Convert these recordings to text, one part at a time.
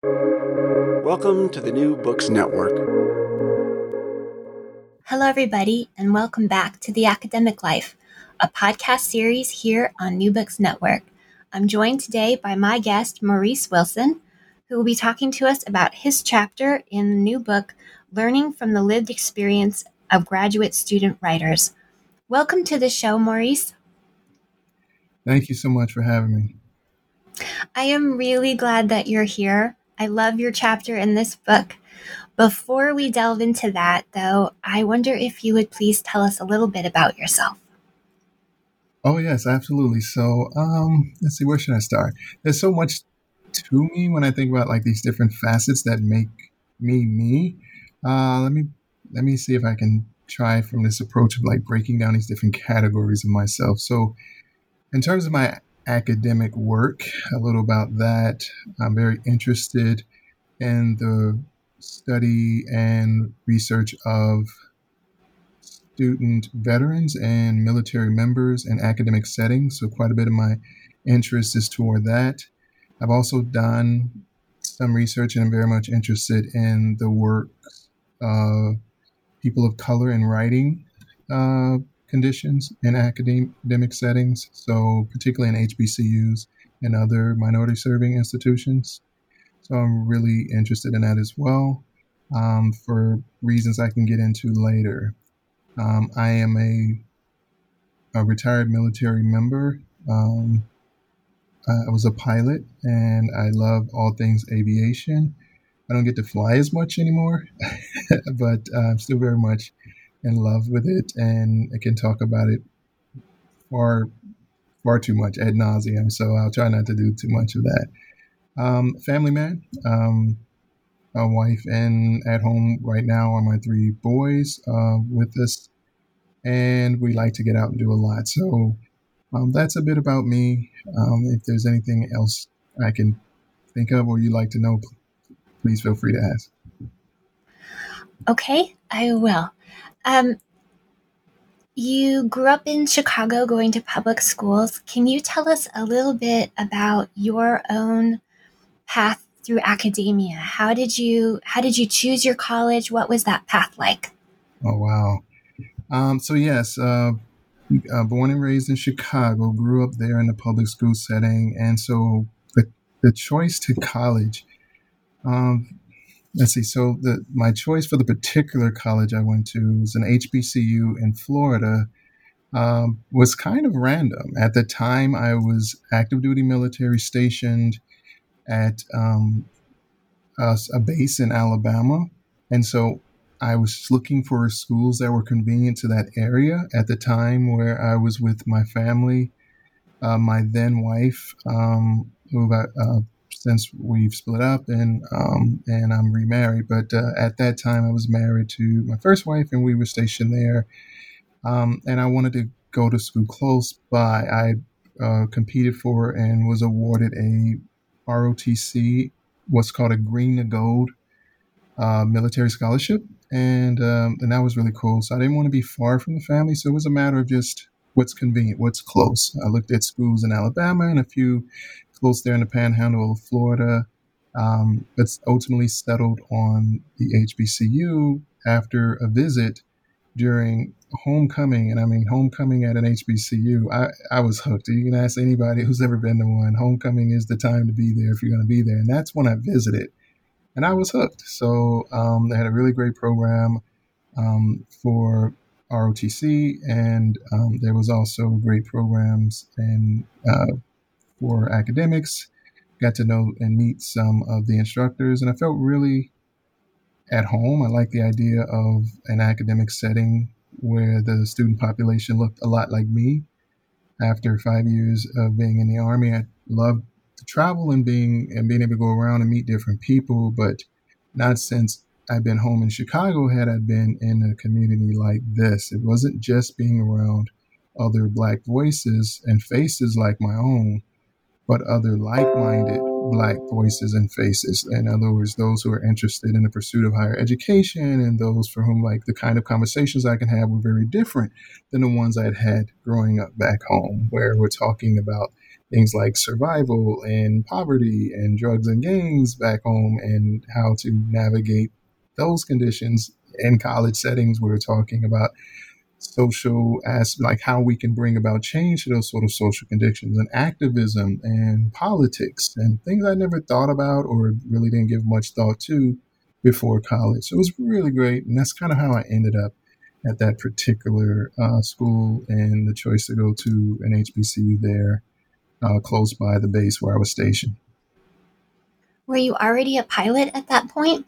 Welcome to the New Books Network. Hello, everybody, and welcome back to The Academic Life, a podcast series here on New Books Network. I'm joined today by my guest, Maurice Wilson, who will be talking to us about his chapter in the new book, Learning from the Lived Experience of Graduate Student Writers. Welcome to the show, Maurice. Thank you so much for having me. I am really glad that you're here. I love your chapter in this book. Before we delve into that, though, I wonder if you would please tell us a little bit about yourself. Oh, yes, absolutely. So, um, let's see, where should I start? There's so much to me when I think about like these different facets that make me me. Uh, let me let me see if I can try from this approach of like breaking down these different categories of myself. So, in terms of my academic work, a little about that. I'm very interested in the study and research of student veterans and military members in academic settings. So, quite a bit of my interest is toward that. I've also done some research and I'm very much interested in the work of people of color in writing uh, conditions in academic settings, so particularly in HBCUs and other minority serving institutions. So I'm really interested in that as well um, for reasons I can get into later. Um, I am a, a, retired military member. Um, I was a pilot and I love all things aviation. I don't get to fly as much anymore, but uh, I'm still very much in love with it, and I can talk about it far far too much ad nauseum. So I'll try not to do too much of that. Um, family man, um, a wife, and at home right now are my three boys uh, with us, and we like to get out and do a lot. So um, that's a bit about me. Um, if there's anything else I can think of or you'd like to know, please feel free to ask. Okay, I will. Um, you grew up in Chicago going to public schools. Can you tell us a little bit about your own path through academia? How did you how did you choose your college? What was that path like? Oh wow. Um, so yes, uh, uh, born and raised in Chicago, grew up there in the public school setting, and so the the choice to college um, let's see. So the my choice for the particular college I went to was an HBCU in Florida. Um, was kind of random. At the time, I was active duty military stationed at um, a, a base in Alabama, and so I was looking for schools that were convenient to that area at the time where I was with my family. Uh, my then wife, um, who got uh, since we've split up and um, and I'm remarried. But uh, at that time, I was married to my first wife, and we were stationed there. Um, and I wanted to go to school close by. I uh, competed for and was awarded a ROTC, what's called a Green to Gold uh, military scholarship, and um, and that was really cool. So I didn't want to be far from the family, so it was a matter of just what's convenient, what's close. I looked at schools in Alabama and a few close there in the panhandle of Florida. Um, but ultimately settled on the HBCU after a visit during homecoming. And I mean, homecoming at an HBCU, I, I was hooked. You can ask anybody who's ever been to one. Homecoming is the time to be there if you're going to be there. And that's when I visited. And I was hooked. So um, they had a really great program um, for ROTC, and um, there was also great programs and uh, for academics. Got to know and meet some of the instructors, and I felt really at home. I like the idea of an academic setting where the student population looked a lot like me. After five years of being in the army, I loved to travel and being and being able to go around and meet different people, but not since I've been home in Chicago had I been in a community like this. It wasn't just being around other black voices and faces like my own, but other like minded Black voices and faces. In other words, those who are interested in the pursuit of higher education and those for whom, like, the kind of conversations I can have were very different than the ones I'd had growing up back home, where we're talking about things like survival and poverty and drugs and gangs back home and how to navigate those conditions in college settings. We're talking about social as like how we can bring about change to those sort of social conditions and activism and politics and things I never thought about or really didn't give much thought to before college. So it was really great, and that's kind of how I ended up at that particular uh, school and the choice to go to an HBCU there uh, close by the base where I was stationed. Were you already a pilot at that point?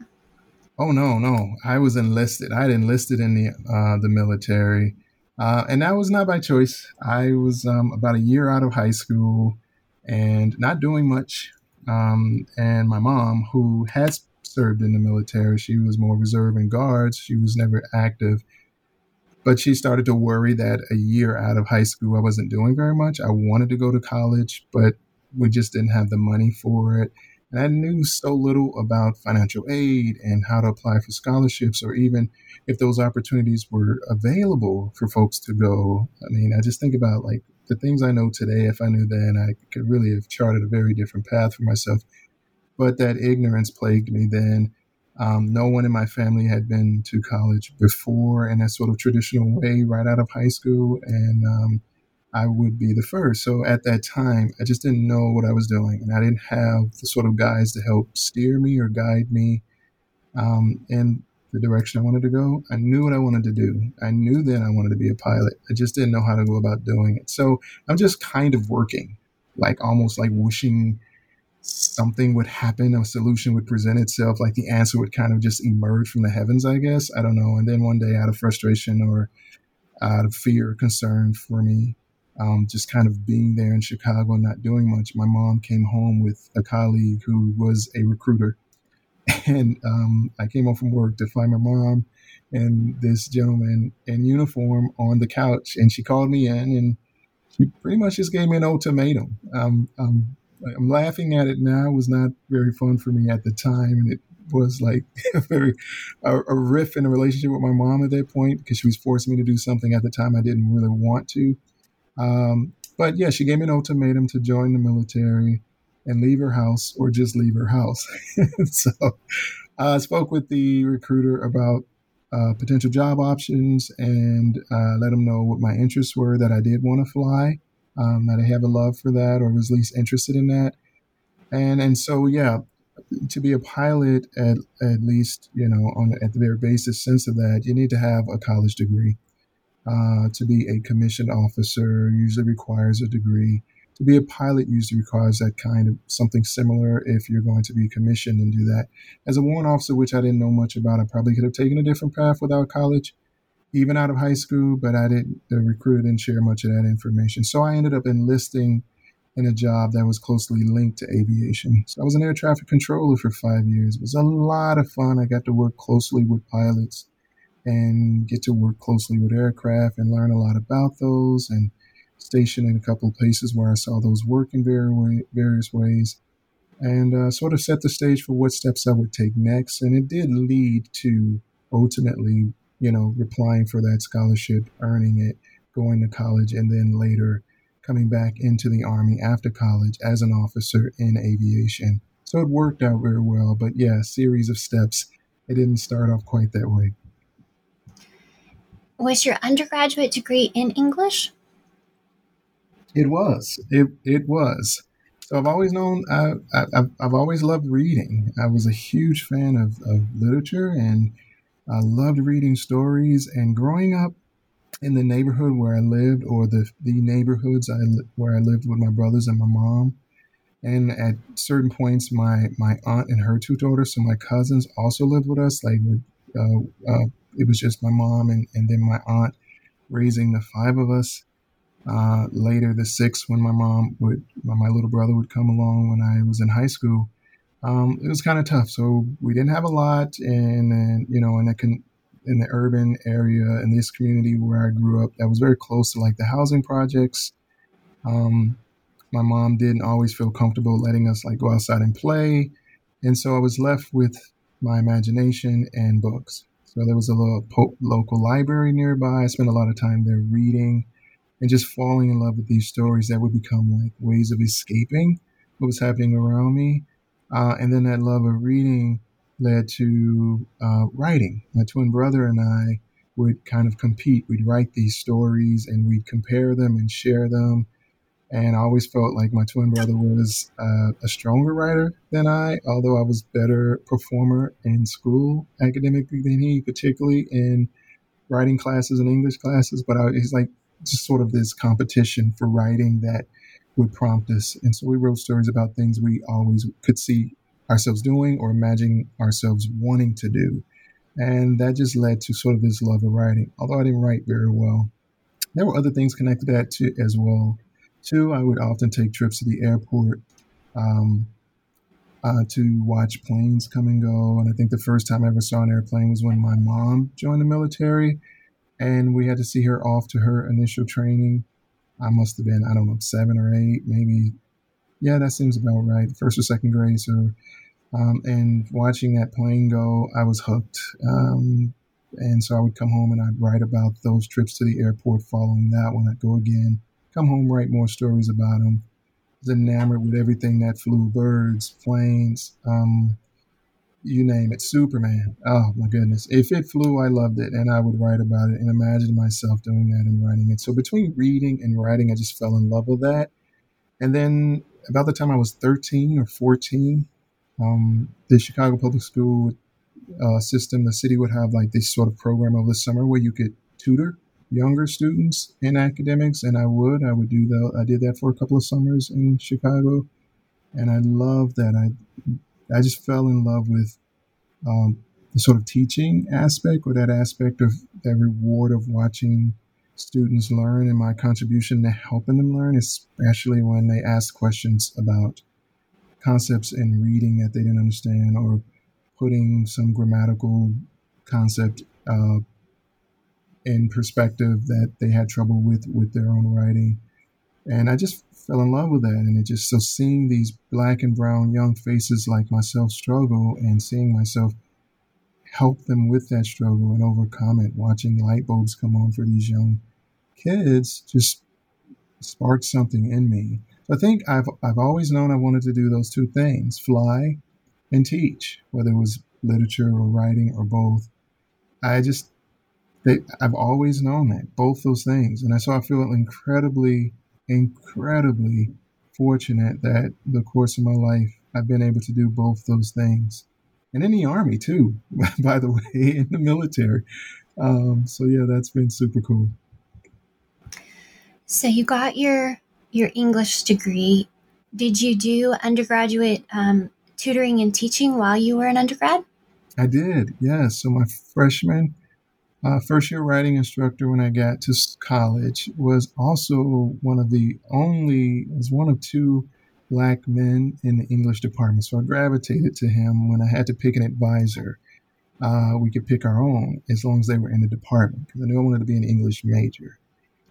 Oh no, no! I was enlisted. I had enlisted in the uh, the military, uh, and that was not by choice. I was um, about a year out of high school and not doing much. Um, and my mom, who has served in the military, she was more reserve and guards. She was never active but she started to worry that a year out of high school, I wasn't doing very much. I wanted to go to college, but we just didn't have the money for it. And I knew so little about financial aid and how to apply for scholarships or even if those opportunities were available for folks to go. I mean, I just think about like the things I know today. If I knew then, I could really have charted a very different path for myself. But that ignorance plagued me then. Um, no one in my family had been to college before in a sort of traditional way right out of high school. And um, I would be the first. So at that time, I just didn't know what I was doing. And I didn't have the sort of guys to help steer me or guide me um, in the direction I wanted to go. I knew what I wanted to do. I knew then I wanted to be a pilot. I just didn't know how to go about doing it. So I'm just kind of working, like almost like wishing something would happen, a solution would present itself, like the answer would kind of just emerge from the heavens, I guess. I don't know. And then one day, out of frustration or out of fear or concern for me, um, just kind of being there in Chicago and not doing much, my mom came home with a colleague who was a recruiter. And um, I came home from work to find my mom and this gentleman in uniform on the couch. And she called me in and she pretty much just gave me an ultimatum. Um, um, I'm laughing at it now. It was not very fun for me at the time, and it was like a very a, a riff in a relationship with my mom at that point because she was forcing me to do something at the time I didn't really want to. Um, but yeah, she gave me an ultimatum to join the military and leave her house or just leave her house. so I spoke with the recruiter about uh, potential job options and uh, let him know what my interests were that I did want to fly um, that I have a love for that or was at least interested in that. And and so yeah, to be a pilot at at least you know on at the very basic sense of that, you need to have a college degree. Uh, to be a commissioned officer usually requires a degree. To be a pilot usually requires that kind of something similar if you're going to be commissioned and do that. As a warrant officer, which I didn't know much about, I probably could have taken a different path without college even out of high school, but I didn't, the recruiter didn't share much of that information. So I ended up enlisting in a job that was closely linked to aviation. So I was an air traffic controller for five years. It was a lot of fun. I got to work closely with pilots and get to work closely with aircraft and learn a lot about those and station in a couple of places where I saw those work in various ways and uh, sort of set the stage for what steps I would take next. And it did lead to ultimately you know, applying for that scholarship, earning it, going to college, and then later coming back into the Army after college as an officer in aviation. So it worked out very well. But yeah, series of steps. It didn't start off quite that way. Was your undergraduate degree in English? It was. It it was. So I've always known. I, I, I've always loved reading. I was a huge fan of, of literature and I loved reading stories and growing up in the neighborhood where I lived, or the the neighborhoods I, where I lived with my brothers and my mom. And at certain points, my my aunt and her two daughters, so my cousins, also lived with us. Like uh, uh, it was just my mom and, and then my aunt raising the five of us. Uh, later, the six when my mom would, my little brother would come along when I was in high school um, it was kind of tough. So we didn't have a lot, and, you know, in the con- in the urban area in this community where I grew up, that was very close to like the housing projects. Um, my mom didn't always feel comfortable letting us like go outside and play, and so I was left with my imagination and books. So there was a little po- local library nearby. I spent a lot of time there reading and just falling in love with these stories that would become like ways of escaping what was happening around me. Uh, and then that love of reading led to uh, writing. My twin brother and I would kind of compete. We'd write these stories and we'd compare them and share them. And I always felt like my twin brother was uh, a stronger writer than I, although I was better performer in school academically than he, particularly in writing classes and English classes. But I, he's like just sort of this competition for writing that would prompt us. And so we wrote stories about things we always could see ourselves doing or imagining ourselves wanting to do. And that just led to sort of this love of writing, although I didn't write very well. There were other things connected to that too, as well. Too, I would often take trips to the airport um, uh, to watch planes come and go. And I think the first time I ever saw an airplane was when my mom joined the military, and we had to see her off to her initial training. I must have been, I don't know, seven or eight, maybe. Yeah, that seems about right. First or second grade. So um, and watching that plane go, I was hooked. Um, and so I would come home and I'd write about those trips to the airport following that one. I'd go again, come home, write more stories about them. Was enamored with everything that flew birds, planes, um, you name it, Superman. Oh my goodness. If it flew, I loved it and I would write about it and imagine myself doing that and writing it. So between reading and writing, I just fell in love with that. And then about the time I was 13 or 14, um, the Chicago Public School uh, system, the city would have like this sort of program over the summer where you could tutor younger students in academics, and I would. I would do that. I did that for a couple of summers in Chicago, and I loved that. I I just fell in love with um, the sort of teaching aspect or that aspect of that reward of watching students learn and my contribution to helping them learn, especially when they ask questions about concepts in reading that they didn't understand or putting some grammatical concept uh, in perspective that they had trouble with with their own writing. And i just fell in love with that. And it just so seeing these black and brown young faces like myself struggle and seeing myself help them with that struggle and overcome it watching light bulbs come on for these young kids just sparked something in me. I think I've I've always known I wanted to do those two things: fly and teach, whether it was literature or writing or both. I just they, I've always known that both those things, and so I feel incredibly, incredibly fortunate that the course of my life I've been able to do both those things, and in the army too. By the way, in the military. Um, so yeah, that's been super cool. So you got your your English degree, did you do undergraduate um, tutoring and teaching while you were an undergrad? I did, yes. So my freshman, uh, first year writing instructor when I got to college was also one of the only, was one of two black men in the English department. So I gravitated to him when I had to pick an advisor. Uh, we could pick our own as long as they were in the department because I knew I wanted to be an English major.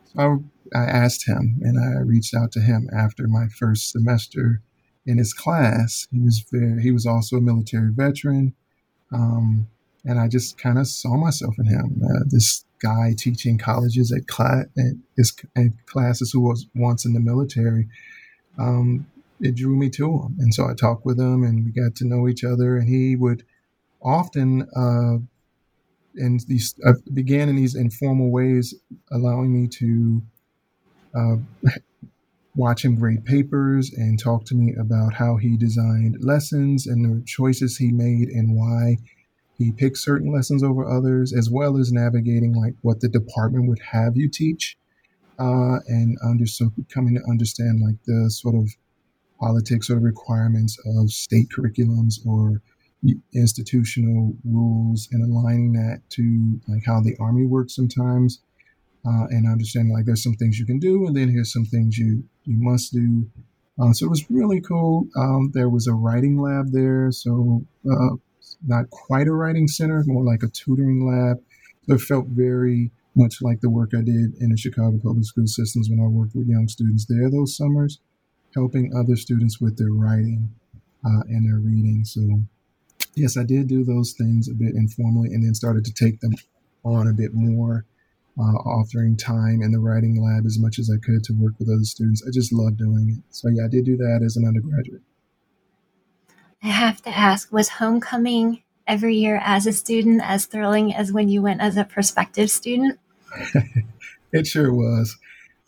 So I, I asked him and I reached out to him after my first semester in his class. He was very, he was also a military veteran. Um, and I just kind of saw myself in him. Uh, this guy teaching colleges at, class, at classes who was once in the military. Um, it drew me to him. And so I talked with him and we got to know each other. And he would often uh, and these I began in these informal ways, allowing me to uh, watch him grade papers and talk to me about how he designed lessons and the choices he made and why he picked certain lessons over others, as well as navigating like what the department would have you teach, uh, and under so coming to understand like the sort of politics or requirements of state curriculums or institutional rules and aligning that to like how the army works sometimes uh, and understanding like there's some things you can do and then here's some things you you must do. Uh, so it was really cool. Um, there was a writing lab there so uh, not quite a writing center more like a tutoring lab so it felt very much like the work i did in the chicago public school systems when i worked with young students there those summers helping other students with their writing uh, and their reading so yes, I did do those things a bit informally and then started to take them on a bit more uh, offering time in the writing lab as much as I could to work with other students. I just love doing it. So, yeah, I did do that as an undergraduate. I have to ask was homecoming every year as a student as thrilling as when you went as a prospective student? it sure was.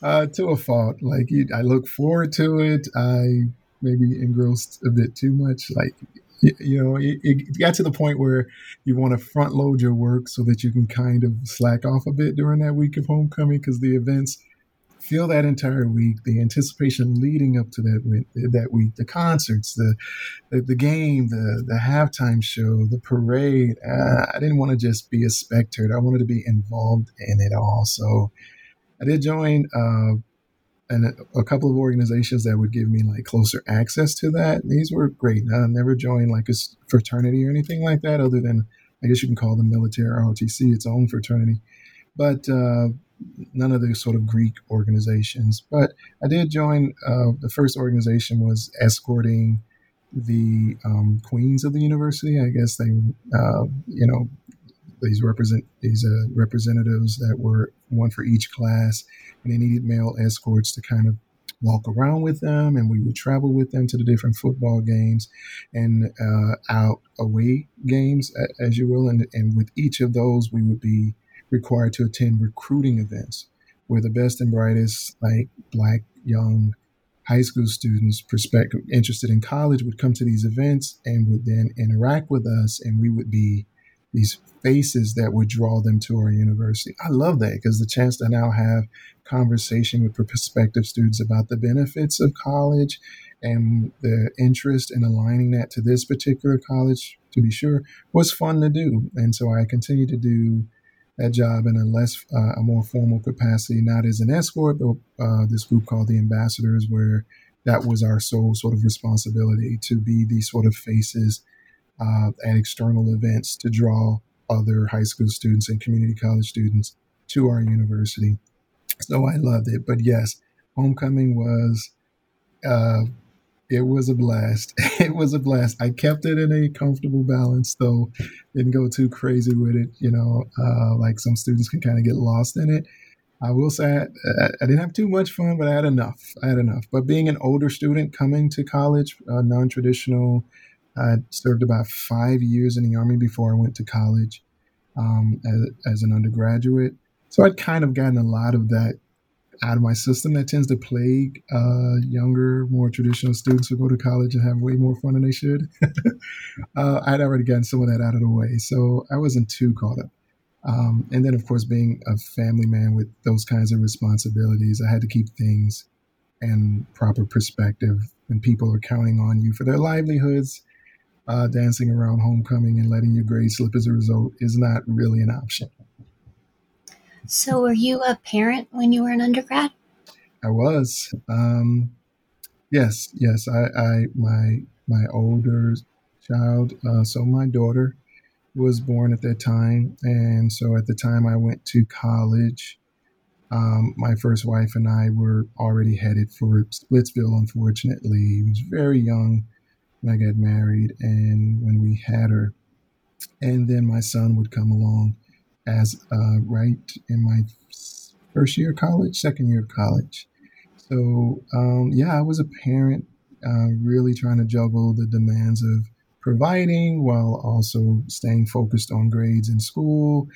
Uh, to a fault. Like you, I look forward to it. I maybe engrossed a bit too much. Like you know, it, it, got to the point where you want to front load your work so that you can kind of slack off a bit during that week of homecoming because the events feel that entire week, the anticipation leading up to that week, that week, the concerts, the the, the game, the the halftime show, the parade. Uh, I didn't want to just be a spectator. I wanted to be involved in it all. So I did join. Uh, and a couple of organizations that would give me like closer access to that. These were great. I never joined like a fraternity or anything like that, other than I guess you can call the military ROTC its own fraternity, but uh, none of the sort of Greek organizations. But I did join. Uh, the first organization was escorting the um, queens of the university. I guess they, uh, you know, these represent these uh, representatives that were one for each class, and they needed male escorts to kind of walk around with them, and we would travel with them to the different football games and uh, out away games, as you will, and and with each of those, we would be required to attend recruiting events where the best and brightest, like black young high school students prospective interested in college would come to these events and would then interact with us and we would be these faces that would draw them to our university. I love that because the chance to now have conversation with prospective students about the benefits of college and the interest in aligning that to this particular college, to be sure, was fun to do. And so I continue to do that job in a less, uh, a more formal capacity, not as an escort, but uh, this group called the Ambassadors, where that was our sole sort of responsibility to be these sort of faces uh, at external events to draw other high school students and community college students to our university. So I loved it. But yes, homecoming was uh, it was a blast. it was a blast. I kept it in a comfortable balance, though. Didn't go too crazy with it. You know, uh, like some students can kind of get lost in it. I will say I, I, didn't have too much fun, but I had enough. I had enough. But being an older student coming to college, uh, non-traditional, I served about five years in the Army before I went to college um, as, as, an undergraduate. So I'd kind of gotten a lot of that out of my system that tends to plague uh, younger, more traditional students who go to college and have way more fun than they should. uh, I'd already gotten some of that out of the way. So I wasn't too caught up. Um, and then, of course, being a family man with those kinds of responsibilities, I had to keep things in proper perspective when people are counting on you for their livelihoods uh, dancing around homecoming and letting your grades slip as a result is not really an option. So, were you a parent when you were an undergrad? I was. Um, yes, yes. I, I, my, my older child. Uh, so my daughter was born at that time, and so at the time I went to college. Um, my first wife and I were already headed for Splitsville. Unfortunately, he was very young when I got married and when we had her. And then my son would come along as uh, right in my first year of college, second year of college. So, um, yeah, I was a parent, uh, really trying to juggle the demands of providing while also staying focused on grades in school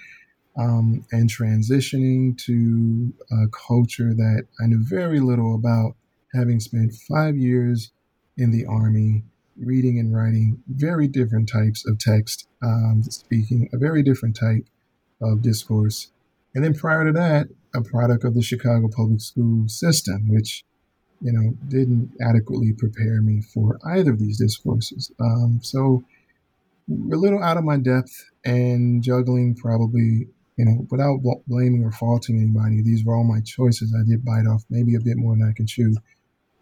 um, and transitioning to a culture that I knew very little about, having spent five years in the Army reading and writing very different types of text, um, speaking a very different type of discourse. And then prior to that, a product of the Chicago public school system, which, you know, didn't adequately prepare me for either of these discourses. Um, so a little out of my depth and juggling probably, you know, without bl- blaming or faulting anybody. These were all my choices. I did bite off maybe a bit more than I can chew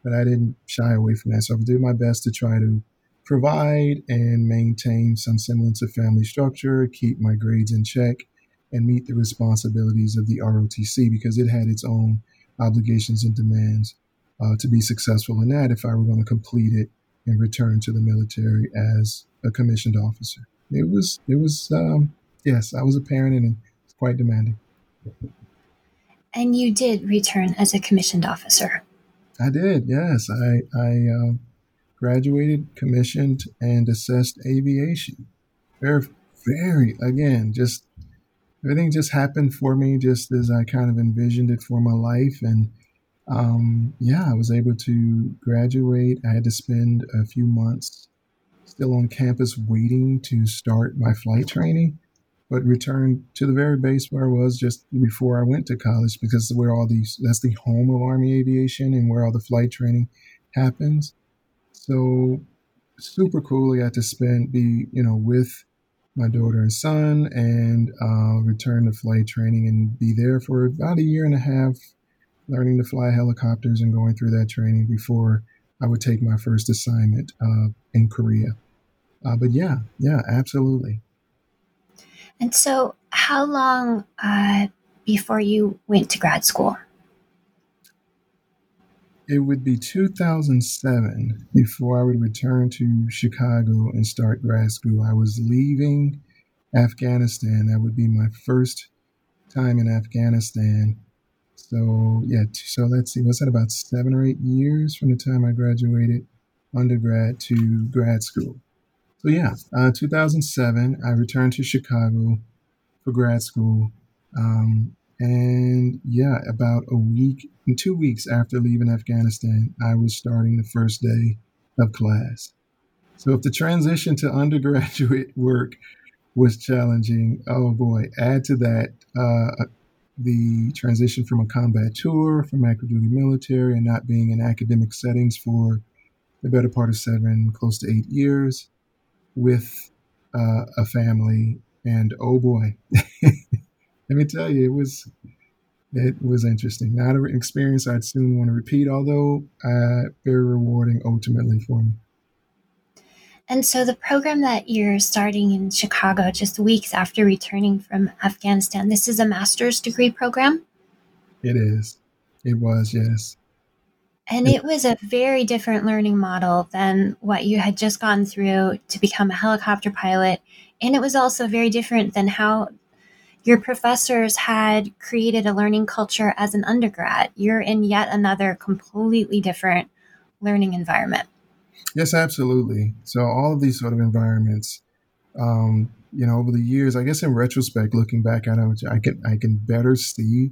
but I didn't shy away from that. So I did my best to try to provide and maintain some semblance of family structure, keep my grades in check, and meet the responsibilities of the ROTC because it had its own obligations and demands uh, to be successful in that if I were going to complete it and return to the military as a commissioned officer. It was, it was, um, yes, I was a parent and it's quite demanding. And you did return as a commissioned officer. I did, yes. I, I uh, graduated, commissioned, and assessed aviation. Very, very, again, just everything just happened for me just as I kind of envisioned it for my life. And um, yeah, I was able to graduate. I had to spend a few months still on campus waiting to start my flight training, but returned to the very base where I was just before I went to college because where all these that's the home of Army aviation and where all the flight training happens. So super cool. I got to spend be, you know, with my daughter and son and uh, return to flight training and be there for about a year and a half, learning to fly helicopters and going through that training before I would take my first assignment uh, in Korea. Uh, but yeah, yeah, absolutely. And so, how long uh, before you went to grad school? It would be 2007 before I would return to Chicago and start grad school. I was leaving Afghanistan. That would be my first time in Afghanistan. So, yeah, so let's see, was that about seven or eight years from the time I graduated undergrad to grad school? So, yeah, uh, 2007, I returned to Chicago for grad school. Um, and yeah, about a week, two weeks after leaving Afghanistan, I was starting the first day of class. So if the transition to undergraduate work was challenging, oh boy, add to that uh, the transition from a combat tour, from active duty military, and not being in academic settings for the better part of seven, close to eight years with uh, a family. And oh boy, let me tell you, it was it was interesting. Not an experience I'd soon want to repeat, although uh, very rewarding ultimately for me. And so, the program that you're starting in Chicago just weeks after returning from Afghanistan, this is a master's degree program? It is. It was, yes. And it was a very different learning model than what you had just gone through to become a helicopter pilot. And it was also very different than how your professors had created a learning culture as an undergrad. You're in yet another completely different learning environment. Yes, absolutely. So all of these sort of environments, um, you know, over the years, I guess in retrospect, looking back at it, I can I can better see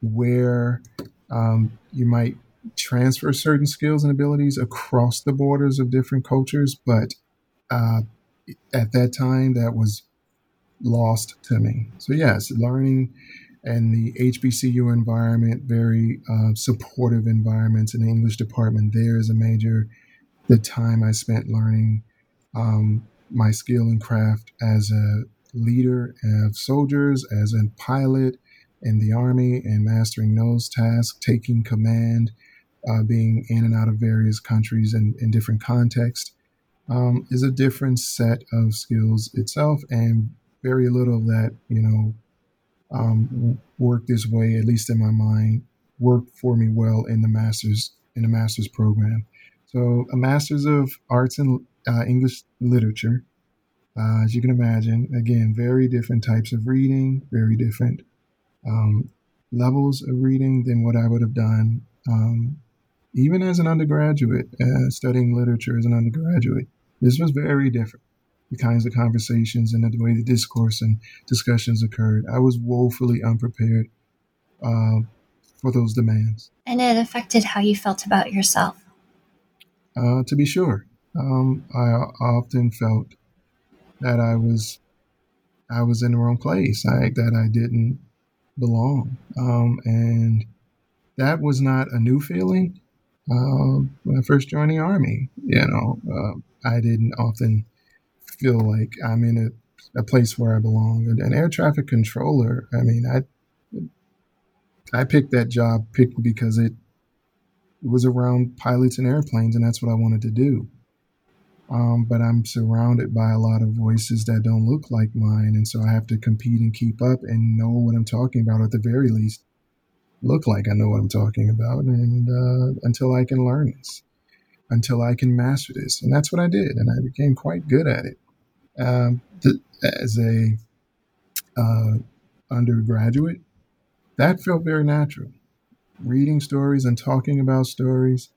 where um, you might transfer certain skills and abilities across the borders of different cultures, but uh, at that time, that was lost to me. So, yes, learning and the HBCU environment, very uh, supportive environments in the English department, there is a major, the time I spent learning um, my skill and craft as a leader of soldiers, as a pilot in the Army, and mastering those tasks, taking command, uh, being in and out of various countries and in different contexts. Um, is a different set of skills itself, and very little of that, you know, um, worked this way, at least in my mind, worked for me well in the master's in the master's program. So a master's of arts and uh, English literature, uh, as you can imagine, again, very different types of reading, very different um, levels of reading than what I would have done, um, even as an undergraduate, uh, studying literature as an undergraduate. This was very different the kinds of conversations and the way the discourse and discussions occurred. I was woefully unprepared uh, for those demands. And it affected how you felt about yourself. Uh, to be sure, um, I often felt that I was I was in the wrong place. I, that I didn't belong, um, and that was not a new feeling. Uh, when I first joined the army, you know, uh, I didn't often feel like I'm in a, a place where I belong. And an air traffic controller, I mean, I I picked that job picked because it it was around pilots and airplanes, and that's what I wanted to do. Um, but I'm surrounded by a lot of voices that don't look like mine, and so I have to compete and keep up and know what I'm talking about, or at the very least, look like I know what I'm talking about, and uh, until I can learn this, until I can master this, and that's what I did, and I became quite good at it um, th- as a uh, undergraduate. that felt very natural. Reading stories and talking about stories,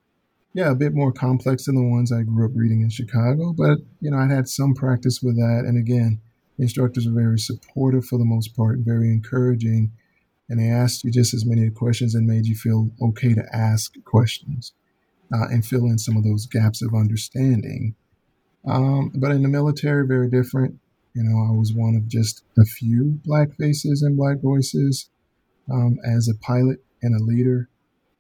yeah, a bit more complex than the ones I grew up reading in Chicago, but you know, I had some practice with that. And again, instructors were very supportive for the most part, very encouraging, and they asked you just as many questions and made you feel okay to ask questions uh, and fill in some of those gaps of understanding. Um, but in the military, very different. You know, I was one of just a few black faces and black voices um, as a pilot and a leader.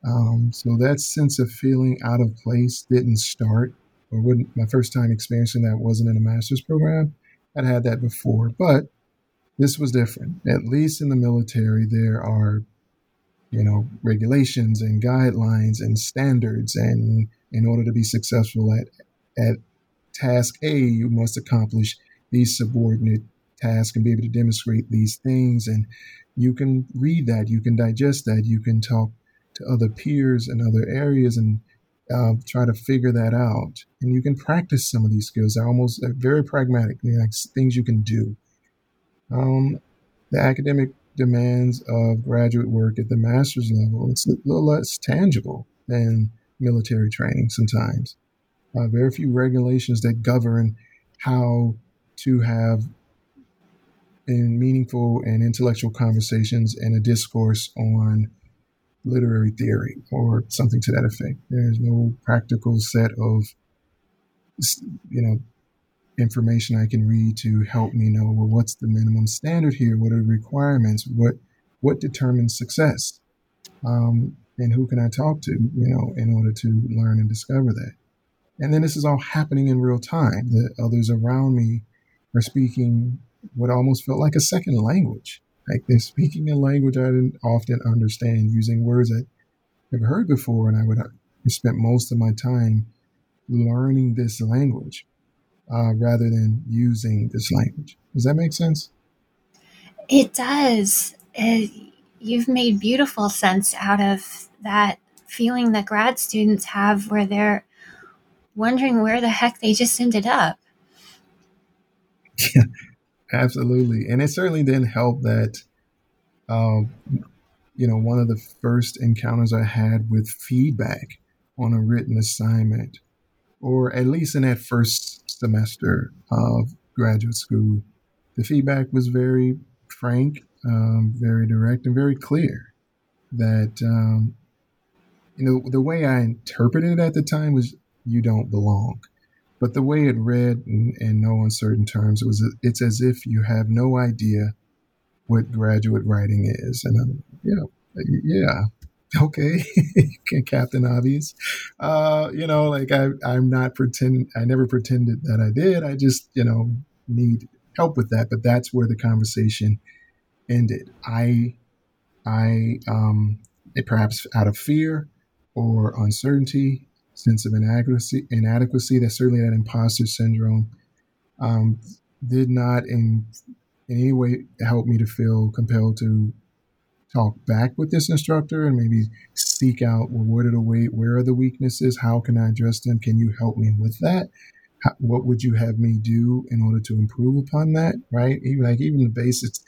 Um, so that sense of feeling out of place didn't start, or wouldn't, my first time experiencing that wasn't in a master's program. I'd had that before, but this was different. At least in the military, there are, you know, regulations and guidelines and standards, and in order to be successful at at task A, you must accomplish these subordinate tasks and be able to demonstrate these things. And you can read that, you can digest that, you can talk to other peers in other areas and uh, try to figure that out. And you can practice some of these skills. They're almost they're very pragmatic, like things you can do. Um, the academic demands of graduate work at the master's level, it's a little less tangible than military training sometimes. Uh, very few regulations that govern how to have in meaningful and intellectual conversations and a discourse on literary theory or something to that effect. There's no practical set of, you know, information I can read to help me know well what's the minimum standard here, what are the requirements, what what determines success, um, and who can I talk to, you know, in order to learn and discover that. And then this is all happening in real time. The others around me are speaking what almost felt like a second language. Like they're speaking a language I didn't often understand, using words I never heard before, and I would have spent most of my time learning this language uh, rather than using this language. Does that make sense? It does. Uh, you've made beautiful sense out of that feeling that grad students have where they're wondering where the heck they just ended up. Yeah, absolutely. And it certainly didn't help that, um, you know, one of the first encounters I had with feedback on a written assignment, or at least in that first semester of graduate school, the feedback was very frank, um, very direct, and very clear that, um, you know, the way I interpreted it at the time was you don't belong. But the way it read in, in no uncertain terms, it was it's as if you have no idea what graduate writing is. And I'm, know, yeah, okay, Captain Obvious. Uh, you know, like I, I'm not pretend. I never pretended that I did. I just, you know, need help with that. But that's where the conversation ended. I, I, um, perhaps out of fear or uncertainty, sense of inadequacy, inadequacy that certainly that imposter syndrome um, did not in, in any way help me to feel compelled to talk back with this instructor and maybe seek out well, what are the where are the weaknesses? How can I address them? Can you help me with that? How, what would you have me do in order to improve upon that? Right? Even like even the basics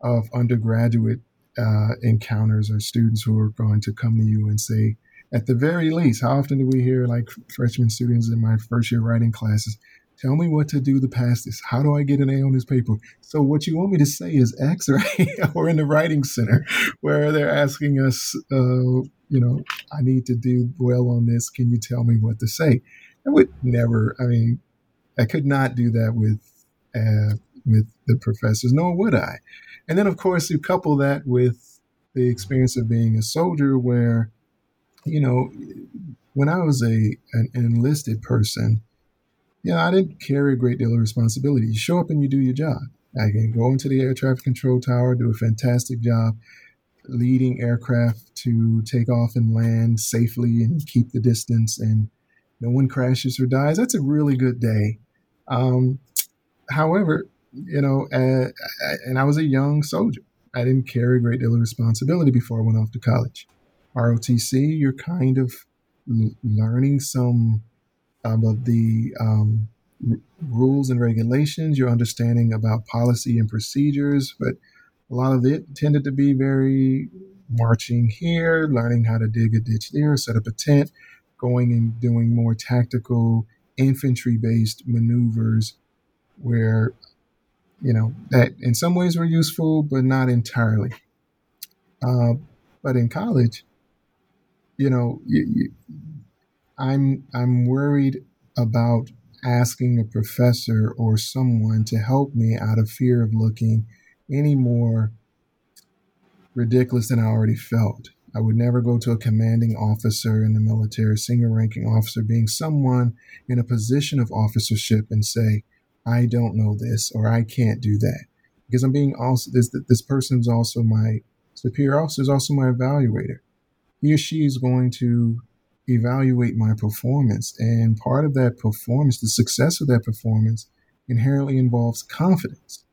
of undergraduate uh, encounters or students who are going to come to you and say, at the very least, how often do we hear like freshman students in my first year writing classes? Tell me what to do to pass this. How do I get an A on this paper? So what you want me to say is X, right? or in the writing center, where they're asking us, uh, you know, I need to do well on this. Can you tell me what to say? I would never. I mean, I could not do that with uh, with the professors, nor would I. And then, of course, you couple that with the experience of being a soldier, where you know, when I was a an enlisted person, you know, I didn't carry a great deal of responsibility. You show up and you do your job. I can go into the air traffic control tower, do a fantastic job leading aircraft to take off and land safely and keep the distance, and no one crashes or dies. That's a really good day. Um, however, you know, uh, and I was a young soldier. I didn't carry a great deal of responsibility before I went off to college. ROTC, you're kind of learning some of the um, r- rules and regulations. You're understanding about policy and procedures, but a lot of it tended to be very marching here, learning how to dig a ditch there, set up a tent, going and doing more tactical infantry based maneuvers where, you know, that in some ways were useful, but not entirely. Uh, but in college, you know, you, you, I'm I'm worried about asking a professor or someone to help me out of fear of looking any more ridiculous than I already felt. I would never go to a commanding officer in the military, senior ranking officer, being someone in a position of officership and say, I don't know this or I can't do that. Because I'm being also, this, this person's also my superior officer, is also my evaluator. He or she is going to evaluate my performance. And part of that performance, the success of that performance, inherently involves confidence,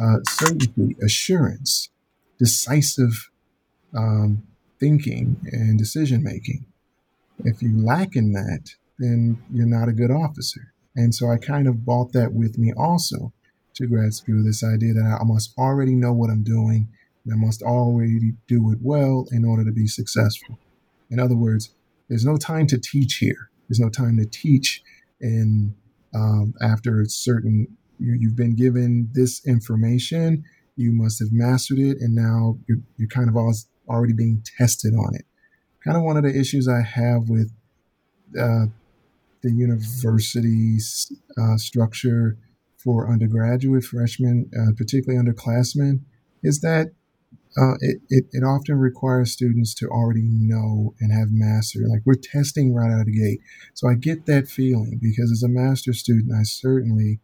uh, certainty, assurance, decisive um, thinking and decision making. If you lack in that, then you're not a good officer. And so I kind of bought that with me also to grad school this idea that I must already know what I'm doing I must already do it well in order to be successful. In other words, there's no time to teach here. There's no time to teach. And um, after a certain, you, you've been given this information, you must have mastered it, and now you're, you're kind of already being tested on it. Kind of one of the issues I have with uh, the university uh, structure for undergraduate freshmen, uh, particularly underclassmen, is that uh, it, it, it often requires students to already know and have mastered. Like we're testing right out of the gate. So I get that feeling because as a master student, I certainly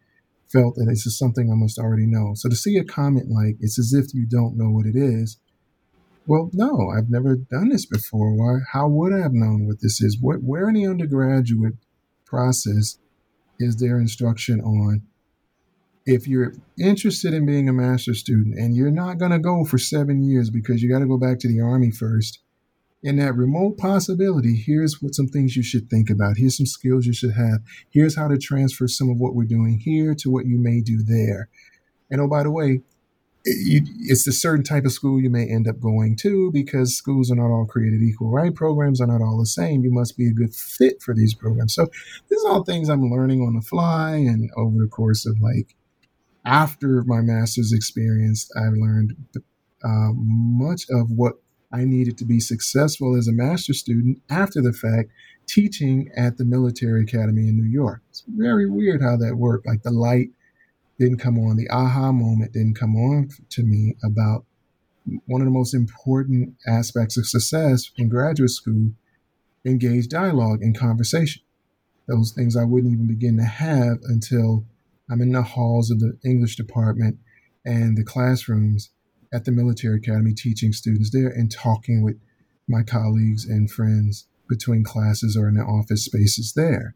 felt that this is something I must already know. So to see a comment like, it's as if you don't know what it is, well, no, I've never done this before. Why? How would I have known what this is? What, where in the undergraduate process is there instruction on if you're interested in being a master student and you're not going to go for seven years because you got to go back to the army first, in that remote possibility, here's what some things you should think about. Here's some skills you should have. Here's how to transfer some of what we're doing here to what you may do there. And oh, by the way, it's a certain type of school you may end up going to because schools are not all created equal, right? Programs are not all the same. You must be a good fit for these programs. So these are all things I'm learning on the fly and over the course of like after my master's experience, I learned uh, much of what I needed to be successful as a master's student after the fact, teaching at the military academy in New York. It's very weird how that worked. Like the light didn't come on, the aha moment didn't come on to me about one of the most important aspects of success in graduate school engaged dialogue and conversation. Those things I wouldn't even begin to have until I'm in the halls of the English department and the classrooms at the military academy teaching students there and talking with my colleagues and friends between classes or in the office spaces there.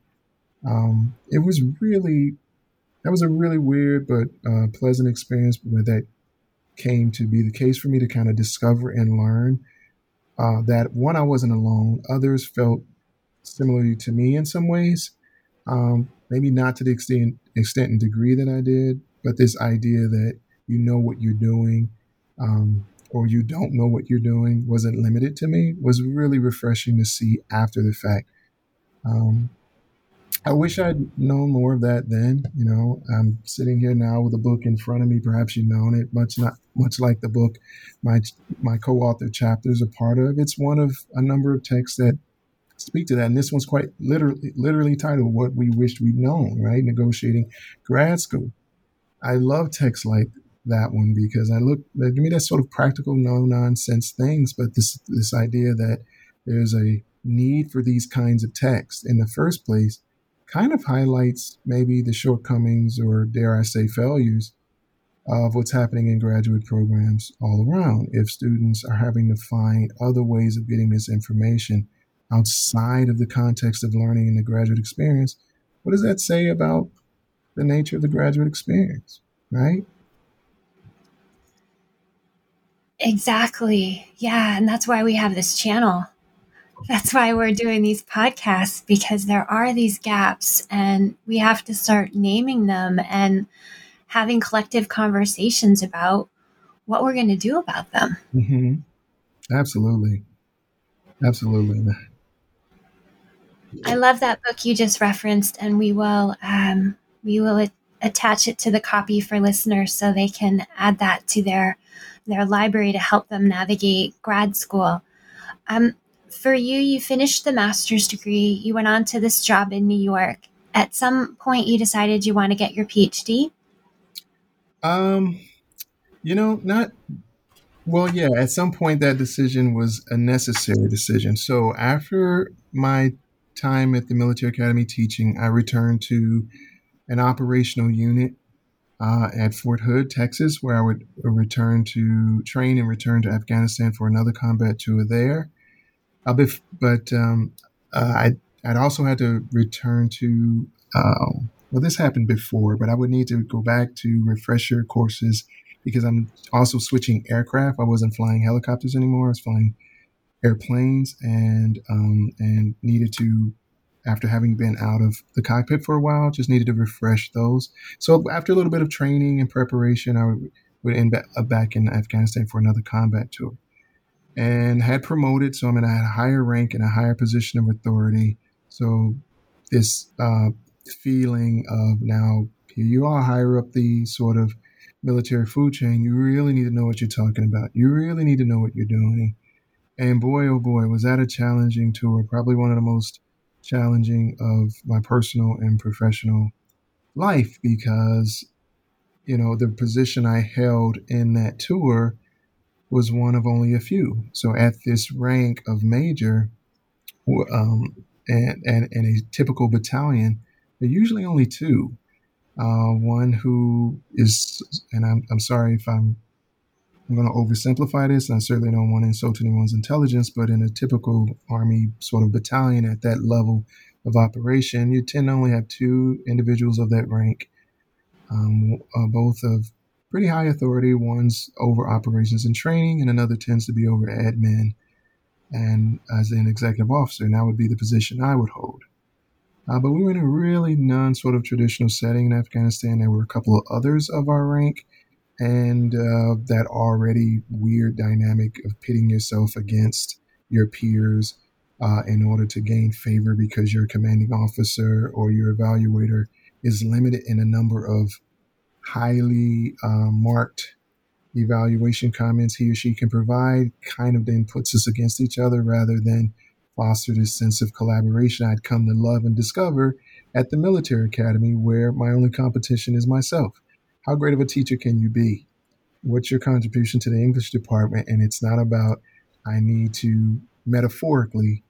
Um, it was really, that was a really weird but uh, pleasant experience where that came to be the case for me to kind of discover and learn uh, that one, I wasn't alone. Others felt similarly to me in some ways. Um, maybe not to the extent extent and degree that I did, but this idea that you know what you're doing um, or you don't know what you're doing wasn't limited to me was really refreshing to see after the fact. Um, I wish I'd known more of that then. You know, I'm sitting here now with a book in front of me. Perhaps you've known it, much not much like the book my my co-author chapters are part of. It's one of a number of texts that speak to that. And this one's quite literally, literally titled "What We Wished We'd Known." Right, negotiating grad school. I love texts like that one because I look, give me that sort of practical, no nonsense things, but this this idea that there's a need for these kinds of texts in the first place kind of highlights maybe the shortcomings or dare I say failures of what's happening in graduate programs all around. If students are having to find other ways of getting this information outside of the context of learning and the graduate experience, what does that say about the nature of the graduate experience, right? Exactly. Yeah. And that's why we have this channel. That's why we're doing these podcasts because there are these gaps and we have to start naming them and having collective conversations about what we're going to do about them. Mm-hmm. Absolutely. Absolutely. I love that book you just referenced, and we will um, we will a- attach it to the copy for listeners so they can add that to their their library to help them navigate grad school. Um, for you, you finished the master's degree. You went on to this job in New York. At some point, you decided you want to get your PhD. Um, you know, not well. Yeah, at some point, that decision was a necessary decision. So after my time at the military academy teaching, I returned to an operational unit uh, at Fort Hood, Texas, where I would return to train and return to Afghanistan for another combat tour there. Uh, bef- but um, uh, I, I'd also had to return to, uh, well, this happened before, but I would need to go back to refresher courses because I'm also switching aircraft. I wasn't flying helicopters anymore. I was flying airplanes and um, and needed to after having been out of the cockpit for a while just needed to refresh those. So after a little bit of training and preparation i would, end back in afghanistan for another combat tour. And had promoted so i mean i had a higher rank and a higher position of authority. So this uh, feeling of now here you are higher up the sort of military food chain you really need to know what you're talking about. You really need to know what you're doing and boy, oh boy, was that a challenging tour. Probably one of the most challenging of my personal and professional life because, you know, the position I held in that tour was one of only a few. So at this rank of major, um, and, and, and a typical battalion, there are usually only two. Uh, one who is, and I'm, I'm sorry if I'm I'm going to oversimplify this, I certainly don't want to insult anyone's intelligence, but in a typical Army sort of battalion at that level of operation, you tend to only have two individuals of that rank, um, uh, both of pretty high authority. One's over operations and training, and another tends to be over admin and as an executive officer. And that would be the position I would hold. Uh, but we were in a really non sort of traditional setting in Afghanistan. There were a couple of others of our rank and uh, that already weird dynamic of pitting yourself against your peers uh, in order to gain favor because your commanding officer or your evaluator is limited in a number of highly uh, marked evaluation comments he or she can provide kind of then puts us against each other rather than foster this sense of collaboration. I'd come to love and discover at the military academy where my only competition is myself how great of a teacher can you be? What's your contribution to the English department? And it's not about, I need to metaphorically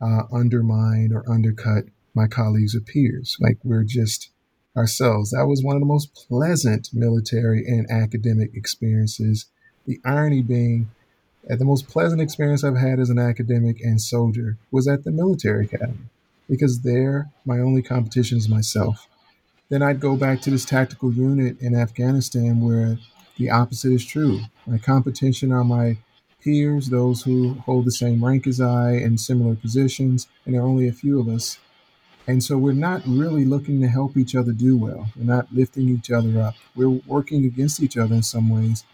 uh, undermine or undercut my colleagues or peers. Like we're just ourselves. That was one of the most pleasant military and academic experiences. The irony being, that the most pleasant experience I've had as an academic and soldier was at the military academy because there my only competition is myself. Then I'd go back to this tactical unit in Afghanistan where the opposite is true. My competition are my peers, those who hold the same rank as I in similar positions, and there are only a few of us. And so we're not really looking to help each other do well. We're not lifting each other up. We're working against each other in some ways.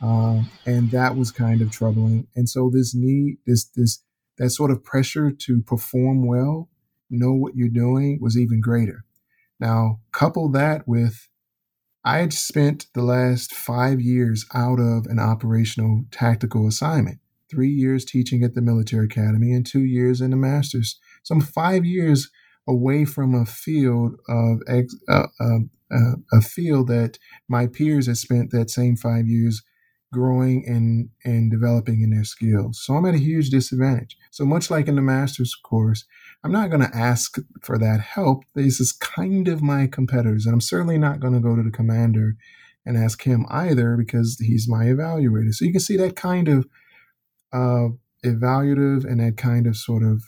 Um, and that was kind of troubling. And so this need, this, this, that sort of pressure to perform well, know what you're doing was even greater. Now, couple that with I had spent the last five years out of an operational tactical assignment, three years teaching at the military academy and two years in the master's. So I'm five years away from a field of ex, uh, uh, uh, a field that my peers had spent that same five years growing and and developing in their skills. So I'm at a huge disadvantage. So much like in the master's course, I'm not going to ask for that help. This is kind of my competitors. And I'm certainly not going to go to the commander and ask him either because he's my evaluator. So you can see that kind of uh, evaluative and that kind of sort of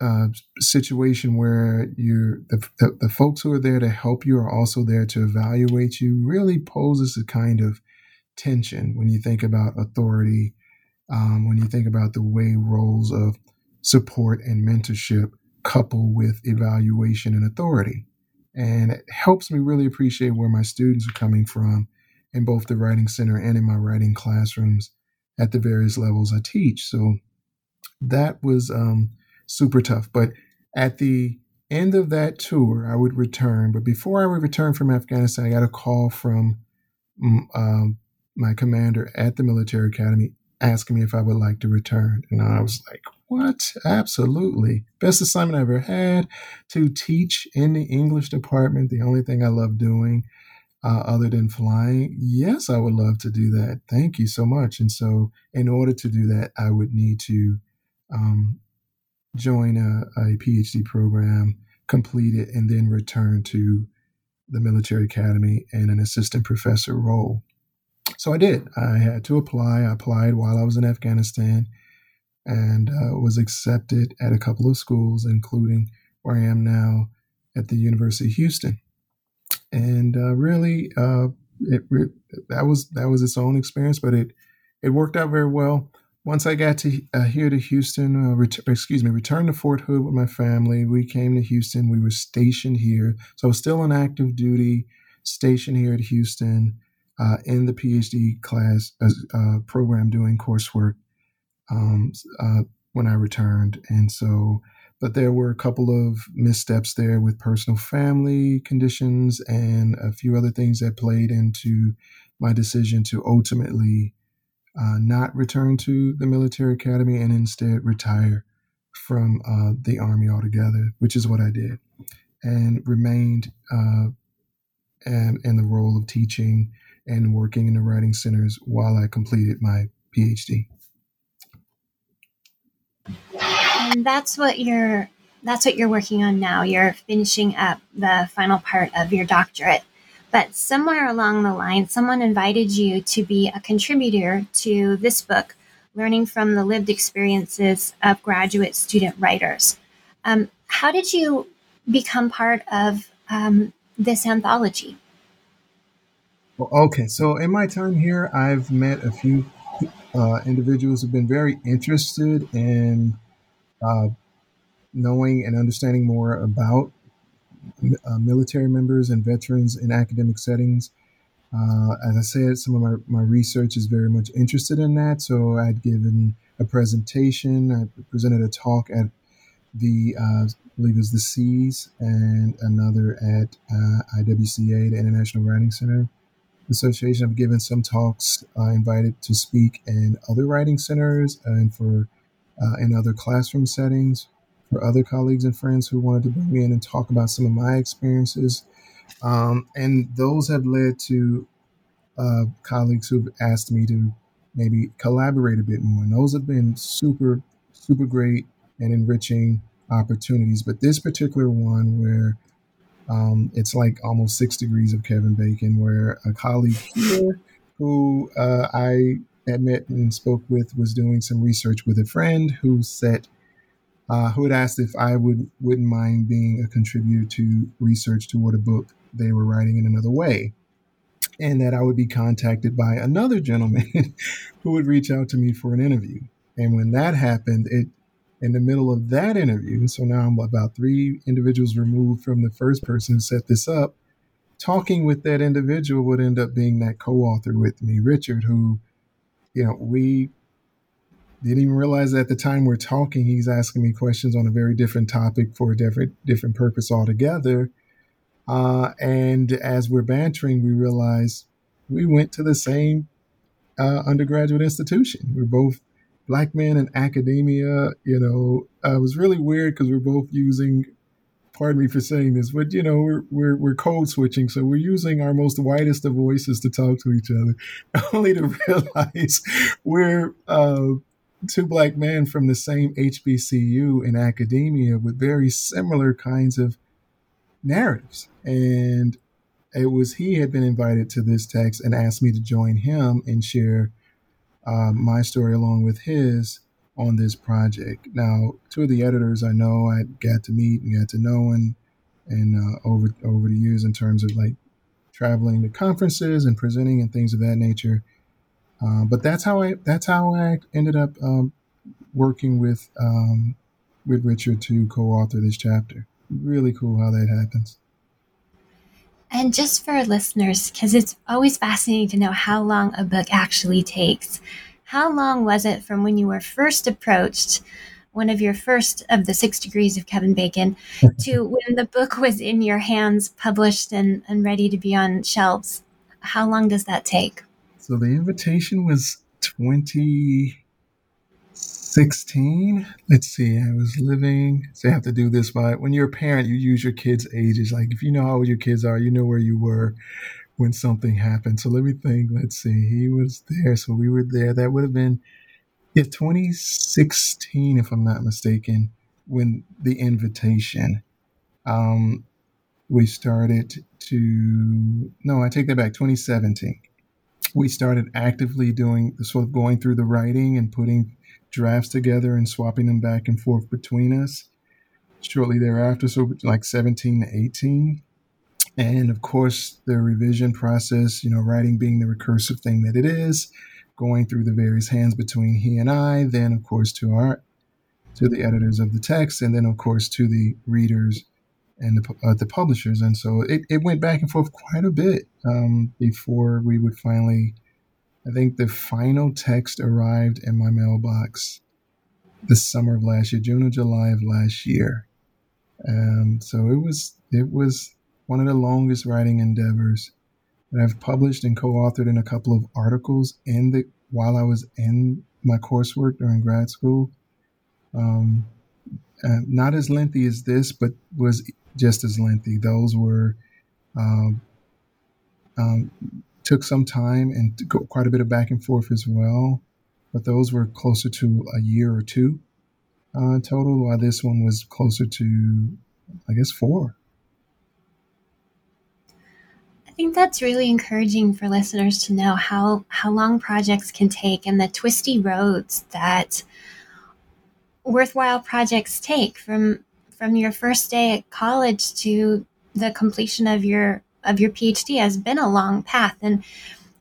uh, situation where you're the, the, the folks who are there to help you are also there to evaluate you really poses a kind of tension when you think about authority, um, when you think about the way roles of support and mentorship couple with evaluation and authority. And it helps me really appreciate where my students are coming from in both the writing center and in my writing classrooms at the various levels I teach. So that was um, super tough. But at the end of that tour, I would return. But before I would return from Afghanistan, I got a call from mm, um, my commander at the military academy asking me if I would like to return. And I was like, what? Absolutely. Best assignment I ever had to teach in the English department, the only thing I love doing uh, other than flying. Yes, I would love to do that. Thank you so much. And so, in order to do that, I would need to um, join a, a PhD program, complete it, and then return to the military academy in an assistant professor role. So I did. I had to apply. I applied while I was in Afghanistan and uh, was accepted at a couple of schools, including where I am now at the University of Houston. And uh, really, uh, it, that was that was its own experience, but it it worked out very well once I got to uh, here to Houston, uh, ret- excuse me, returned to Fort Hood with my family. We came to Houston. We were stationed here, so I was still on active duty, stationed here at Houston uh, in the PhD class uh, program, doing coursework um, uh, when I returned, and so. But there were a couple of missteps there with personal family conditions and a few other things that played into my decision to ultimately uh, not return to the military academy and instead retire from uh, the army altogether, which is what I did, and remained uh, in the role of teaching and working in the writing centers while I completed my PhD. And that's what you're that's what you're working on now. You're finishing up the final part of your doctorate. But somewhere along the line, someone invited you to be a contributor to this book, Learning from the Lived Experiences of Graduate Student Writers. Um, how did you become part of um, this anthology? Okay, so in my time here, I've met a few uh, individuals who've been very interested in uh, knowing and understanding more about uh, military members and veterans in academic settings. Uh, as I said, some of my, my research is very much interested in that. So I'd given a presentation, I presented a talk at the, uh, I believe it was the Cs, and another at uh, IWCA, the International Writing Center Association. I've given some talks, uh, invited to speak in other writing centers and for uh, in other classroom settings for other colleagues and friends who wanted to bring me in and talk about some of my experiences. Um, and those have led to uh, colleagues who've asked me to maybe collaborate a bit more. And those have been super, super great and enriching opportunities. But this particular one, where um, it's like almost six degrees of Kevin Bacon, where a colleague here who uh, I met and spoke with was doing some research with a friend who set uh, who had asked if I would wouldn't mind being a contributor to research toward a book they were writing in another way, and that I would be contacted by another gentleman who would reach out to me for an interview. And when that happened, it in the middle of that interview, so now I'm about three individuals removed from the first person who set this up. Talking with that individual would end up being that co-author with me, Richard, who, you know, we didn't even realize at the time we're talking, he's asking me questions on a very different topic for a different different purpose altogether. Uh, and as we're bantering, we realize we went to the same uh, undergraduate institution. We're both black men in academia. You know, uh, it was really weird because we're both using. Pardon me for saying this, but you know we're we're we're code switching, so we're using our most whitest of voices to talk to each other, only to realize we're uh, two black men from the same HBCU in academia with very similar kinds of narratives. And it was he had been invited to this text and asked me to join him and share uh, my story along with his on this project. Now, two of the editors I know I got to meet and got to know and and uh, over over the years in terms of like traveling to conferences and presenting and things of that nature. Uh, but that's how I that's how I ended up um, working with um, with Richard to co-author this chapter. Really cool how that happens. And just for our listeners, because it's always fascinating to know how long a book actually takes. how long was it from when you were first approached, one of your first of the six degrees of Kevin Bacon, to when the book was in your hands, published and, and ready to be on shelves? How long does that take? So the invitation was 2016. Let's see, I was living, so I have to do this by when you're a parent, you use your kids' ages. Like if you know how old your kids are, you know where you were when something happened. So let me think. Let's see. He was there. So we were there. That would have been yeah, 2016, if I'm not mistaken, when the invitation. Um, we started to no, I take that back. 2017. We started actively doing sort of going through the writing and putting drafts together and swapping them back and forth between us. Shortly thereafter, so like 17 to 18, and of course, the revision process, you know, writing being the recursive thing that it is, going through the various hands between he and I, then of course to our to the editors of the text, and then of course to the readers and the, uh, the publishers. And so it, it went back and forth quite a bit um, before we would finally. I think the final text arrived in my mailbox the summer of last year, June or July of last year. Um, so it was it was one of the longest writing endeavors that I've published and co-authored in a couple of articles in the while I was in my coursework during grad school. Um, uh, not as lengthy as this, but was just as lengthy. Those were um, um, took some time and quite a bit of back and forth as well. But those were closer to a year or two uh, total, while this one was closer to, I guess, four. I think that's really encouraging for listeners to know how how long projects can take and the twisty roads that worthwhile projects take from from your first day at college to the completion of your of your PhD has been a long path. And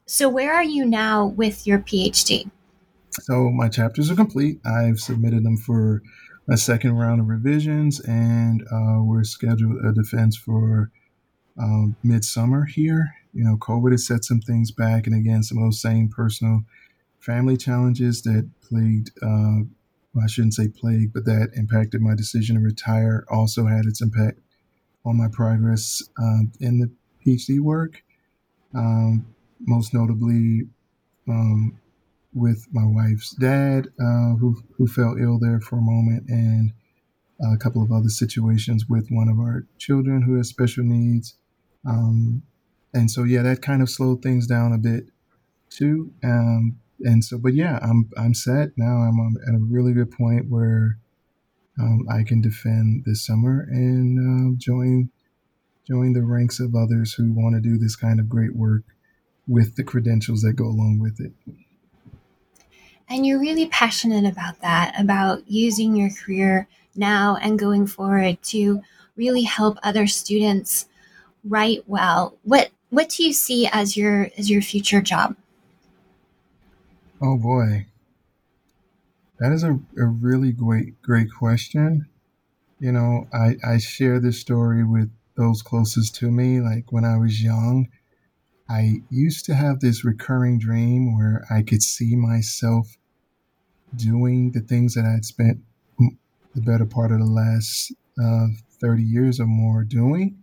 so where are you now with your PhD? So my chapters are complete. I've submitted them for a second round of revisions and uh, we're scheduled a defense for um, midsummer here. You know, COVID has set some things back, and again, some of those same personal family challenges that plagued. Uh, I shouldn't say plague, but that impacted my decision to retire. Also had its impact on my progress um, in the PhD work. Um, most notably, um, with my wife's dad, uh, who who fell ill there for a moment, and a couple of other situations with one of our children who has special needs. Um, and so yeah, that kind of slowed things down a bit too. Um, and so, but yeah, I'm I'm set now. I'm at a really good point where um, I can defend this summer and uh, join join the ranks of others who want to do this kind of great work with the credentials that go along with it. And you're really passionate about that, about using your career now and going forward to really help other students write well, what what do you see as your as your future job? Oh boy. That is a, a really great great question. You know, I, I share this story with those closest to me. Like when I was young, I used to have this recurring dream where I could see myself doing the things that I'd spent the better part of the last uh, 30 years or more doing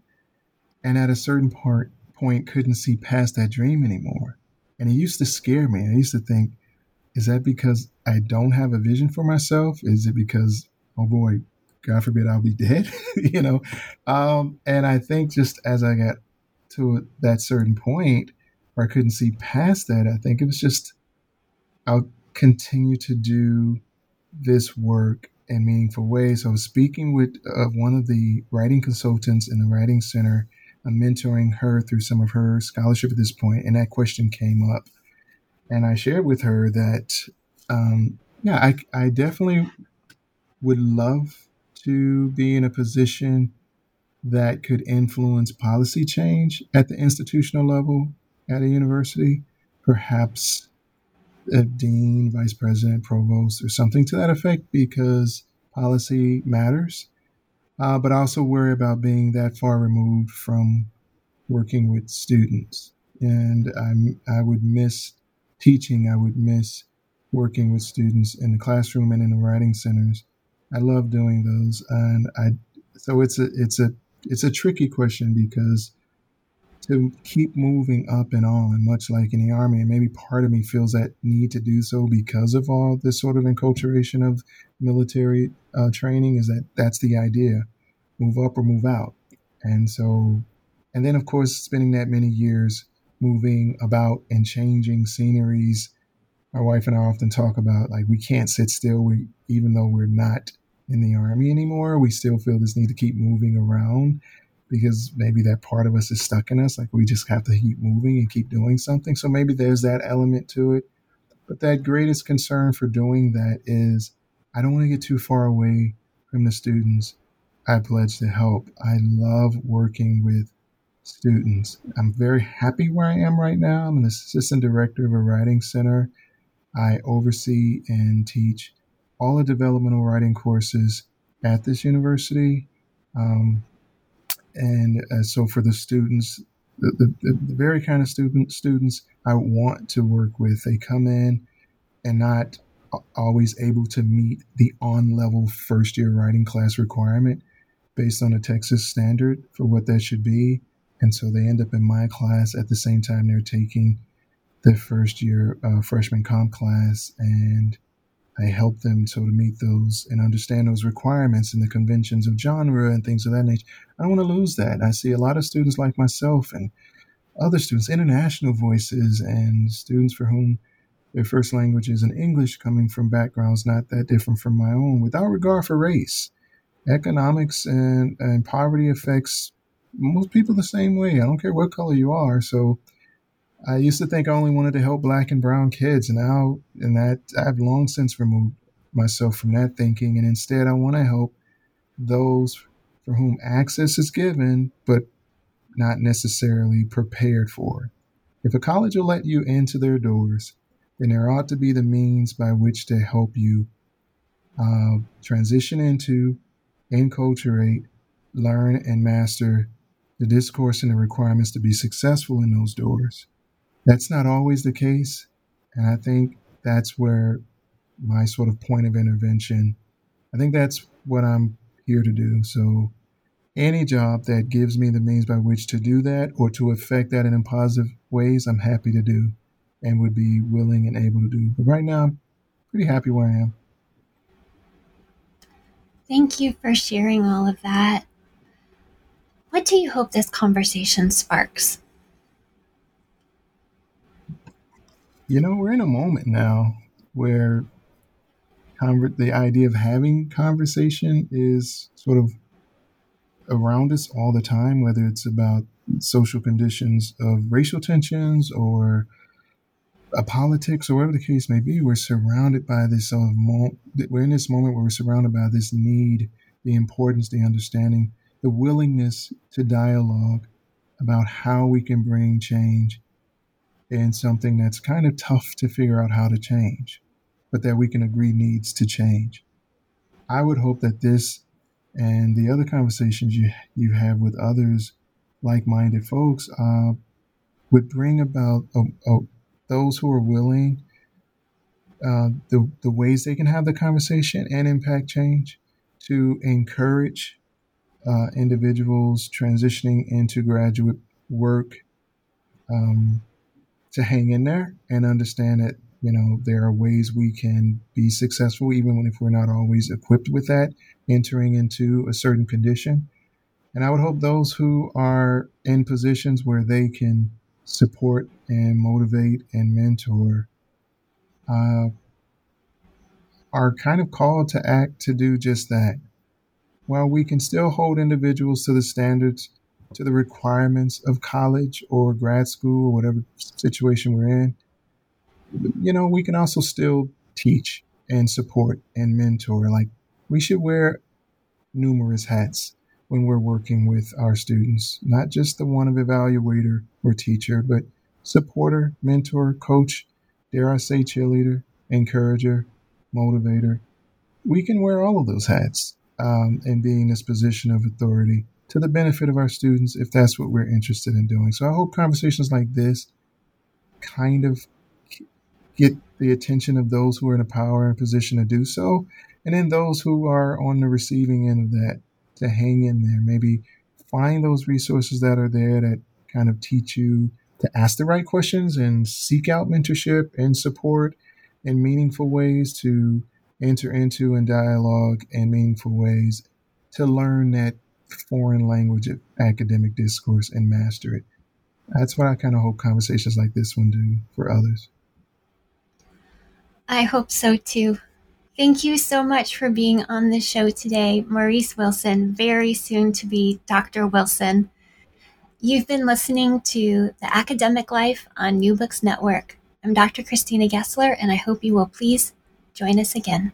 and at a certain part point couldn't see past that dream anymore. And it used to scare me. I used to think, is that because I don't have a vision for myself? Is it because, oh boy, God forbid I'll be dead? you know? Um, and I think just as I got to that certain point where I couldn't see past that, I think it was just, I'll continue to do this work in meaningful ways. So I was speaking with uh, one of the writing consultants in the Writing Center I'm mentoring her through some of her scholarship at this point, and that question came up. And I shared with her that, um, yeah, I, I definitely would love to be in a position that could influence policy change at the institutional level at a university, perhaps a dean, vice president, provost, or something to that effect, because policy matters uh, but also worry about being that far removed from working with students. And I'm, I would miss teaching. I would miss working with students in the classroom and in the writing centers. I love doing those, and I so it's a it's a it's a tricky question because to keep moving up and on, much like in the army, and maybe part of me feels that need to do so because of all this sort of enculturation of military uh, training. Is that that's the idea, move up or move out, and so, and then of course spending that many years moving about and changing sceneries. My wife and I often talk about like we can't sit still. We even though we're not in the army anymore, we still feel this need to keep moving around because maybe that part of us is stuck in us. Like we just have to keep moving and keep doing something. So maybe there's that element to it. But that greatest concern for doing that is I don't want to get too far away from the students I pledge to help. I love working with students. I'm very happy where I am right now. I'm an assistant director of a writing center. I oversee and teach all the developmental writing courses at this university. Um, and uh, so for the students, the, the, the, very kind of student students I want to work with, they come in and not always able to meet the on level first year writing class requirement based on a Texas standard for what that should be. And so they end up in my class at the same time they're taking the first year uh, freshman comp class and I help them so to meet those and understand those requirements and the conventions of genre and things of that nature. I don't want to lose that. I see a lot of students like myself and other students, international voices, and students for whom their first language is in English coming from backgrounds not that different from my own, without regard for race. Economics and, and poverty affects most people the same way. I don't care what color you are. So I used to think I only wanted to help black and brown kids. And now, and that I've long since removed myself from that thinking. And instead, I want to help those for whom access is given, but not necessarily prepared for. If a college will let you into their doors, then there ought to be the means by which to help you uh, transition into, enculturate, learn, and master the discourse and the requirements to be successful in those doors. That's not always the case. And I think that's where my sort of point of intervention, I think that's what I'm here to do. So any job that gives me the means by which to do that or to affect that in positive ways, I'm happy to do and would be willing and able to do. But right now, I'm pretty happy where I am. Thank you for sharing all of that. What do you hope this conversation sparks? You know, we're in a moment now where conver- the idea of having conversation is sort of around us all the time, whether it's about social conditions of racial tensions or a politics or whatever the case may be. We're surrounded by this sort of we're in this moment where we're surrounded by this need, the importance, the understanding, the willingness to dialogue about how we can bring change in something that's kind of tough to figure out how to change, but that we can agree needs to change. I would hope that this and the other conversations you you have with others, like-minded folks, uh, would bring about a, a, those who are willing uh, the the ways they can have the conversation and impact change to encourage uh, individuals transitioning into graduate work um, to hang in there and understand that you know there are ways we can be successful even if we're not always equipped with that entering into a certain condition. And i would hope those who are in positions where they can support and motivate and mentor uh, are kind of called to act to do just that. While we can still hold individuals to the standards to the requirements of college or grad school or whatever situation we're in, you know, we can also still teach and support and mentor. Like we should wear numerous hats when we're working with our students, not just the one of evaluator or teacher, but supporter, mentor, coach, dare I say cheerleader, encourager, motivator. We can wear all of those hats um, and be in this position of authority to the benefit of our students if that's what we're interested in doing. So I hope conversations like this kind of get the attention of those who are in a power and position to do so, and then those who are on the receiving end of that to hang in there. Maybe find those resources that are there that kind of teach you to ask the right questions and seek out mentorship and support in meaningful ways to enter into and dialogue in meaningful ways to learn that foreign language of academic discourse and master it. That's what I kind of hope conversations like this one do for others. I hope so too. Thank you so much for being on the show today, Maurice Wilson, very soon to be Dr. Wilson. You've been listening to The Academic Life on New Books Network. I'm Dr. Christina Gessler, and I hope you will please join us again.